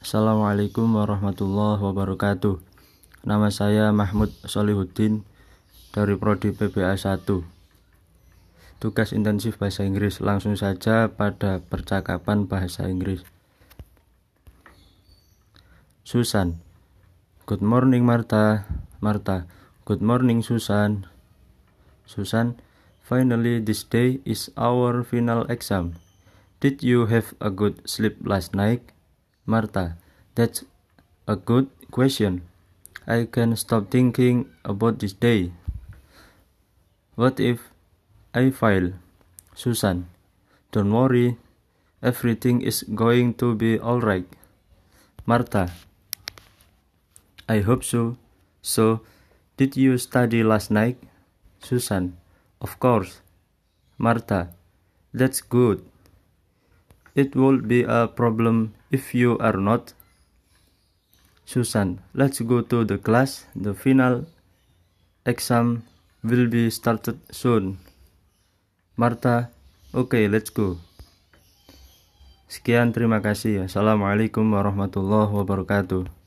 Assalamualaikum warahmatullahi wabarakatuh. Nama saya Mahmud Solihuddin dari Prodi PBA 1. Tugas intensif bahasa Inggris langsung saja pada percakapan bahasa Inggris. Susan. Good morning Martha. Martha. Good morning Susan. Susan. Finally this day is our final exam. Did you have a good sleep last night? Martha, that's a good question. I can stop thinking about this day. What if I fail? Susan, don't worry. Everything is going to be alright. Martha, I hope so. So, did you study last night? Susan, of course. Martha, that's good. It will be a problem if you are not. Susan, let's go to the class. The final exam will be started soon. Martha, okay, let's go. Sekian, terima kasih. Assalamualaikum warahmatullahi wabarakatuh.